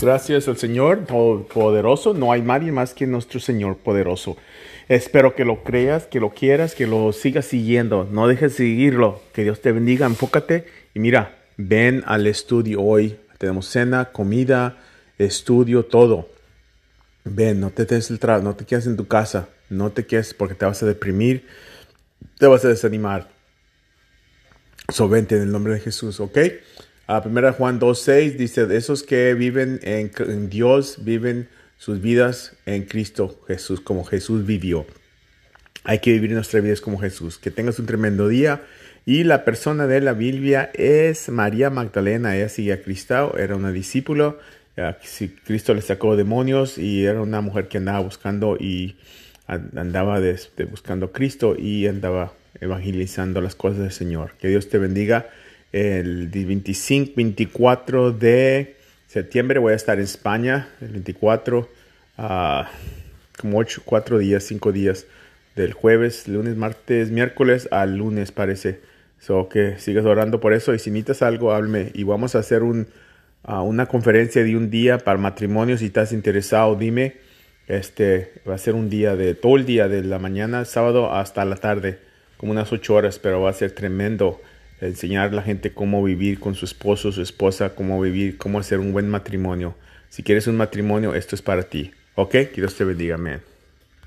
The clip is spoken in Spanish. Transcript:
Gracias al Señor poderoso. No hay nadie más que nuestro Señor poderoso. Espero que lo creas, que lo quieras, que lo sigas siguiendo. No dejes de seguirlo. Que Dios te bendiga. Enfócate y mira, ven al estudio hoy. Tenemos cena, comida, estudio, todo. Ven, no te des el no te quedes en tu casa. No te quedes porque te vas a deprimir, te vas a desanimar. So, vente en el nombre de Jesús, ¿ok? A primera Juan 2.6 dice, de esos que viven en, Dios, viven sus vidas en Cristo Jesús, como Jesús vivió. Hay que vivir nuestras vidas como Jesús. Que tengas un tremendo día. Y la persona de la Biblia es María Magdalena. Ella sigue a Cristo, era una discípula. Cristo le sacó demonios y era una mujer que andaba buscando y andaba buscando a Cristo y andaba evangelizando las cosas del Señor. Que Dios te bendiga el 25, 24 de septiembre voy a estar en España, el 24, ah, como 8, 4 días, 5 días, del jueves, lunes, martes, miércoles al lunes parece. So que sigas orando por eso y si necesitas algo, háblame y vamos a hacer un, ah, una conferencia de un día para matrimonio. Si estás interesado, dime. Este va a ser un día de todo el día, de la mañana, sábado hasta la tarde, como unas 8 horas, pero va a ser tremendo enseñar a la gente cómo vivir con su esposo, su esposa, cómo vivir, cómo hacer un buen matrimonio. Si quieres un matrimonio, esto es para ti. ¿Ok? Que Dios te bendiga. Amén.